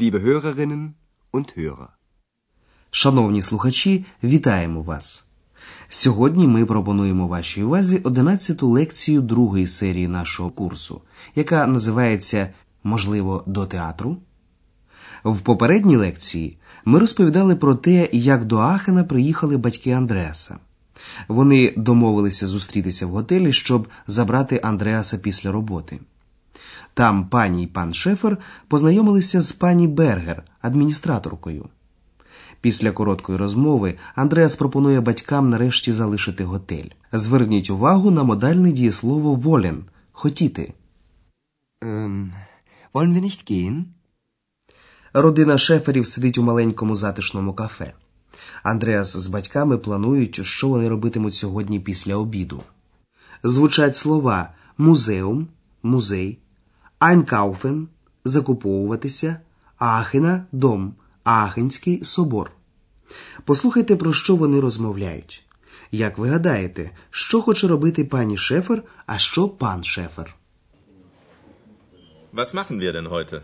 liebe Hörerinnen und Hörer. Шановні слухачі, вітаємо вас! Сьогодні ми пропонуємо вашій увазі 11-ту лекцію другої серії нашого курсу, яка називається Можливо, до театру. В попередній лекції ми розповідали про те, як до Ахена приїхали батьки Андреаса. Вони домовилися зустрітися в готелі, щоб забрати Андреаса після роботи. Там пані і пан Шефер познайомилися з пані Бергер, адміністраторкою. Після короткої розмови Андреас пропонує батькам нарешті залишити готель. Зверніть увагу на модальне дієслово волен хотіти. Wollen wir nicht gehen? Родина шеферів сидить у маленькому затишному кафе. Андреас з батьками планують, що вони робитимуть сьогодні після обіду. Звучать слова музеум, музей, айнкауфен закуповуватися, ахена дом, Ахенський собор. Послухайте, про що вони розмовляють. Як ви гадаєте, що хоче робити пані Шефер, а що пан Шефер? Was machen wir denn heute?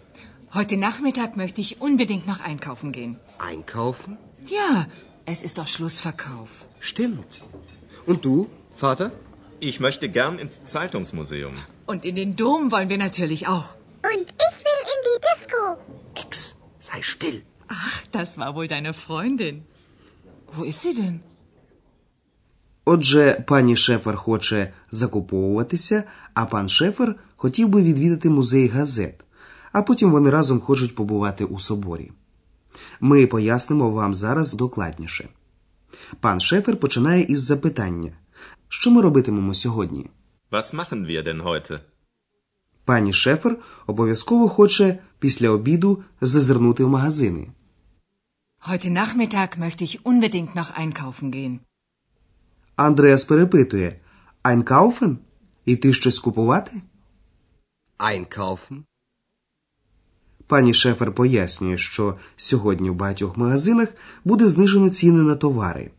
Heute Nachmittag möchte ich unbedingt noch einkaufen gehen. Einkaufen? Ja, es ist doch Schlussverkauf. Stimmt. Und du, Vater? Ich möchte gern ins Zeitungsmuseum. Und in den Dom wollen wir natürlich auch. Und ich will in die Disco. Ex, sei still. Ach, das war wohl deine Freundin. Wo ist sie denn? Отже, пані Шефер хоче закуповуватися, а пан Шефер хотів би відвідати музей газет, а потім вони разом хочуть побувати у соборі. Ми пояснимо вам зараз докладніше. Пан Шефер починає із запитання: Що ми робитимемо сьогодні? Was machen wir denn heute? Пані Шефер обов'язково хоче після обіду зазирнути в магазини. Heute Nachmittag möchte ich unbedingt noch einkaufen gehen. Андреас перепитує: Einkaufen? Іти щось купувати? Einkaufen? Пані Шефер пояснює, що сьогодні в багатьох магазинах буде знижено ціни на товари.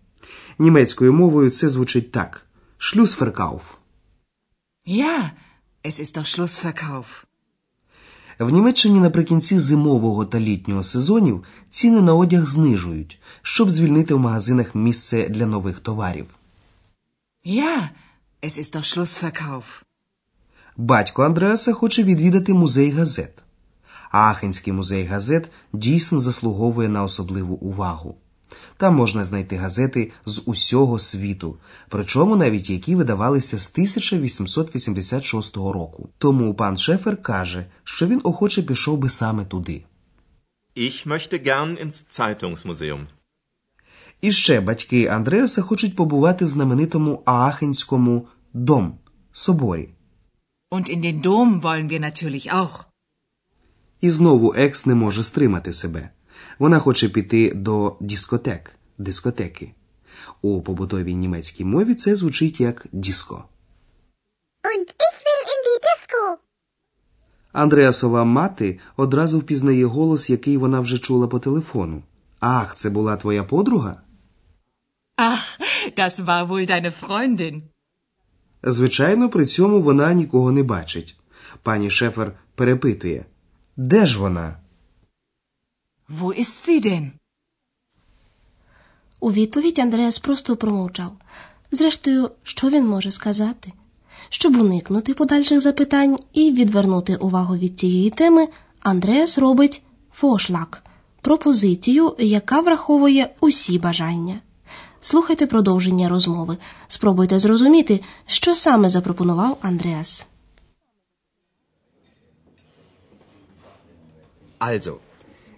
Німецькою мовою це звучить так: Шлюсферкауф. Ja, es ist doch Schlussverkauf. В Німеччині наприкінці зимового та літнього сезонів ціни на одяг знижують, щоб звільнити в магазинах місце для нових товарів. Ja, es ist doch Schlussverkauf. Батько Андреаса хоче відвідати музей газет. Ахенський музей газет дійсно заслуговує на особливу увагу. Там можна знайти газети з усього світу, причому навіть які видавалися з 1886 року. Тому пан Шефер каже, що він охоче пішов би саме туди. Ich möchte gern ins Zeitungsmuseum. І ще батьки Андреаса хочуть побувати в знаменитому Аахенському дом соборі. Und in den Dom wollen wir natürlich auch. І знову екс не може стримати себе. Вона хоче піти до дискотек, дискотеки. У побутовій німецькій мові це звучить як диско. Und ich will in die Disco. Андреасова мати одразу впізнає голос, який вона вже чула по телефону. Ах, це була твоя подруга? Ach, das war wohl deine Freundin. Звичайно, при цьому вона нікого не бачить. Пані Шефер перепитує: Де ж вона? Wo ist sie denn? У відповідь Андреас просто промовчав. Зрештою, що він може сказати? Щоб уникнути подальших запитань і відвернути увагу від цієї теми, Андреас робить фошлак пропозицію, яка враховує усі бажання. Слухайте продовження розмови. Спробуйте зрозуміти, що саме запропонував Андреас. Also,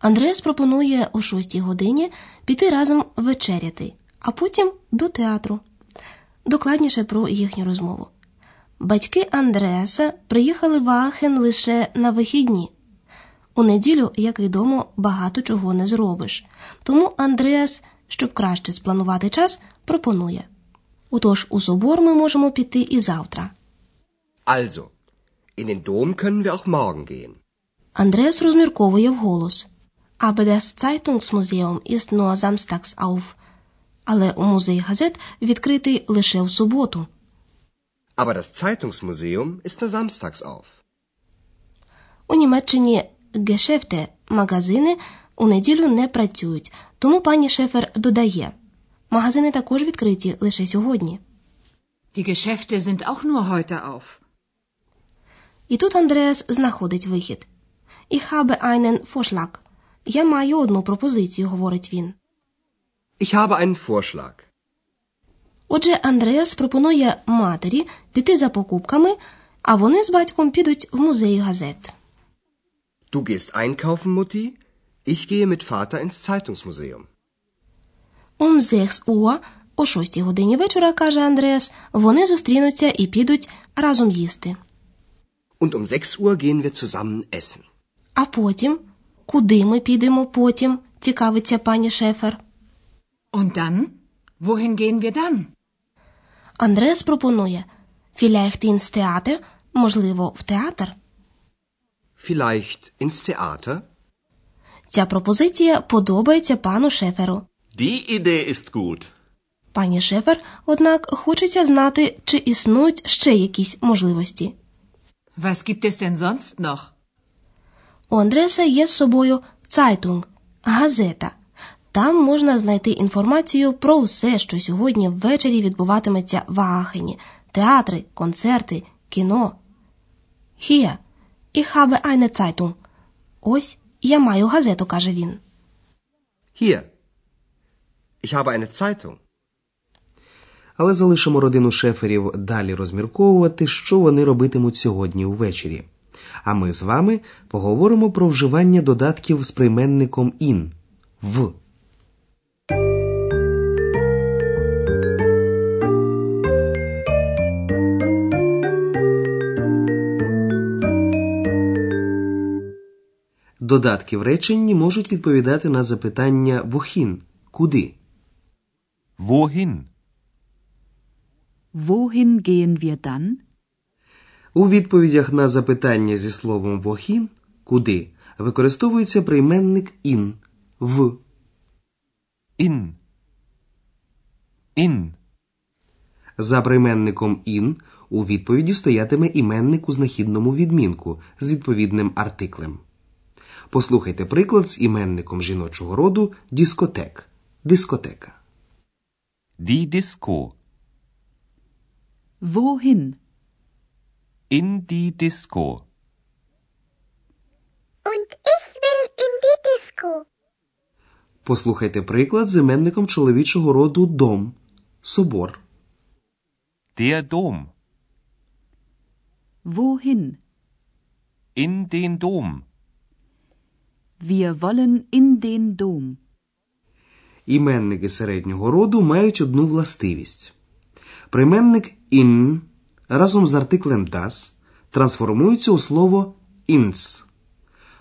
Андреас пропонує о 6 годині піти разом вечеряти, а потім до театру. Докладніше про їхню розмову. Батьки Андреаса приїхали в Аахен лише на вихідні. У неділю, як відомо, багато чого не зробиш. Тому Андреас, щоб краще спланувати час, пропонує. Отож, у собор ми можемо піти і завтра. Also, in den Dom können wir auch morgen gehen. Андреас розмірковує вголос. Aber das Zeitungsmuseum ist nur samstags auf. Але у музей газет відкритий лише в суботу. Aber das Zeitungsmuseum ist nur samstags auf. У Німеччині гешефте, магазини у неділю не працюють, тому пані Шефер додає. Магазини також відкриті лише сьогодні. Die Geschäfte sind auch nur heute auf. І тут Андреас знаходить вихід. Ich habe einen Vorschlag. Я маю одну пропозицію, говорить він. Ich habe einen Vorschlag. Отже, Андреас пропонує матері піти за покупками, а вони з батьком підуть в музей газет. Du gehst einkaufen, Mutti. Ich gehe mit Vater ins Zeitungsmuseum. Um 6 Uhr, о 6 годині вечора, каже Андреас, вони зустрінуться і підуть разом їсти. Und um 6 Uhr gehen wir zusammen essen. А потім, куди ми підемо потім, цікавиться пані Шефер. Und dann? Wohin gehen wir dann? Андреас пропонує vielleicht ins Theater, можливо, в театр. Vielleicht ins Theater? Ця пропозиція подобається пану Шеферу. Die Idee ist gut. Пані Шефер, однак, хочеться знати, чи існують ще якісь можливості. Was gibt es denn sonst noch? У Андреса є з собою Zeitung – газета. Там можна знайти інформацію про все, що сьогодні ввечері відбуватиметься в Аахені – театри, концерти, кіно. Hier, ich habe eine Zeitung. Ось я маю газету, каже він. Hier. Ich habe eine Zeitung. Але залишимо родину шеферів далі розмірковувати, що вони робитимуть сьогодні ввечері. А ми з вами поговоримо про вживання додатків з прийменником ін в. Додатки в реченні можуть відповідати на запитання вохін куди. Wohin? Wohin gehen wir dann? У відповідях на запитання зі словом вохін куди використовується прийменник ін в. In. In. За прийменником ін у відповіді стоятиме іменник у знахідному відмінку з відповідним артиклем. Послухайте приклад з іменником жіночого роду дискотек. Дискотека. Die Disco. Wohin? In die Disco. Und ich will in die Disco. Послухайте приклад з іменником чоловічого роду дом. Собор. Der Dom. Wohin? In den Dom. Wir wollen in den Dom. Іменники середнього роду мають одну властивість. Прийменник «in» разом з артиклем das трансформується у слово «ins».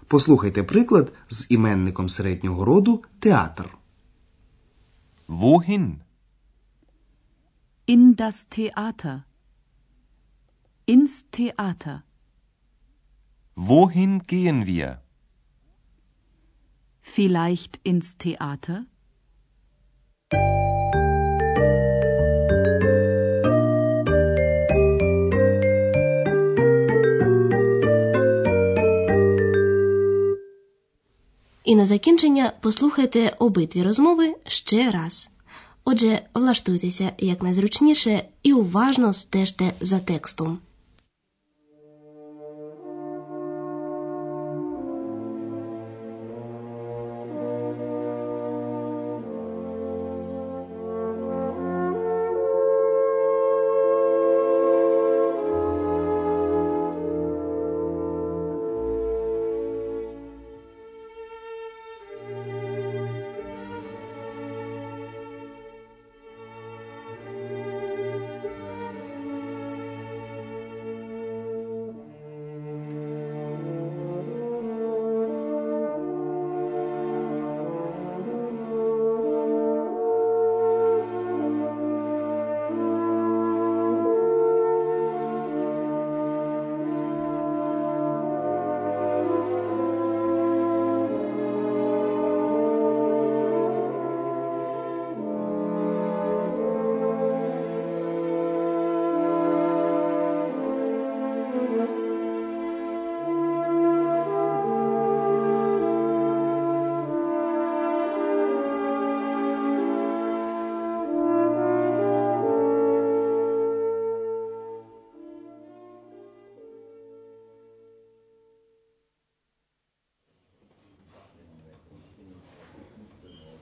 Послухайте приклад з іменником середнього роду театр. Wohin? In das Theater. Ins Theater. Wohin gehen wir? Vielleicht ins Theater? І на закінчення послухайте обидві розмови ще раз. Отже, влаштуйтеся якнайзручніше і уважно стежте за текстом.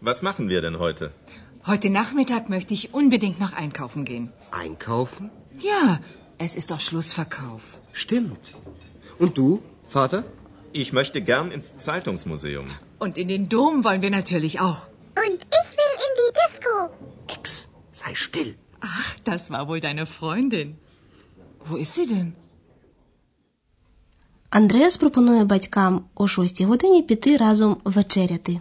Was machen wir denn heute? Heute Nachmittag möchte ich unbedingt noch einkaufen gehen. Einkaufen? Ja, es ist doch Schlussverkauf. Stimmt. Und du, Vater? Ich möchte gern ins Zeitungsmuseum. Und in den Dom wollen wir natürlich auch. Und ich will in die Disco. Nix. Sei still. Ach, das war wohl deine Freundin. Wo ist sie denn? Андреас пропонує батькам о 6 годині піти разом вечеряти.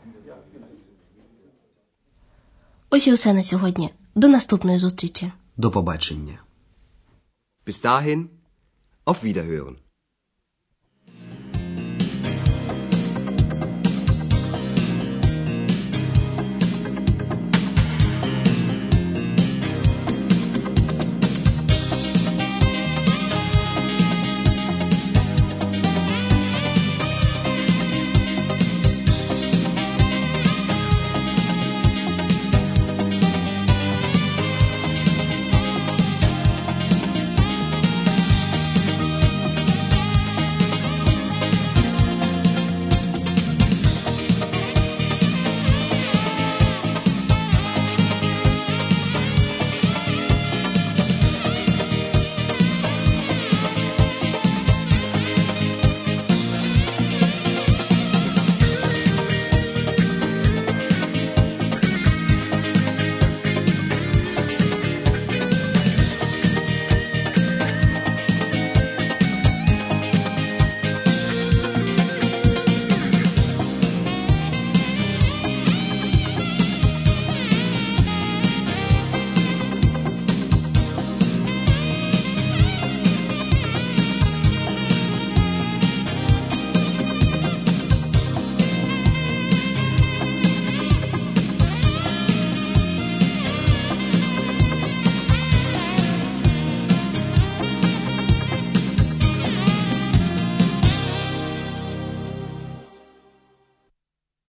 Ось і все на сьогодні. До наступної зустрічі. До побачення. Bis dahin, auf Wiederhören.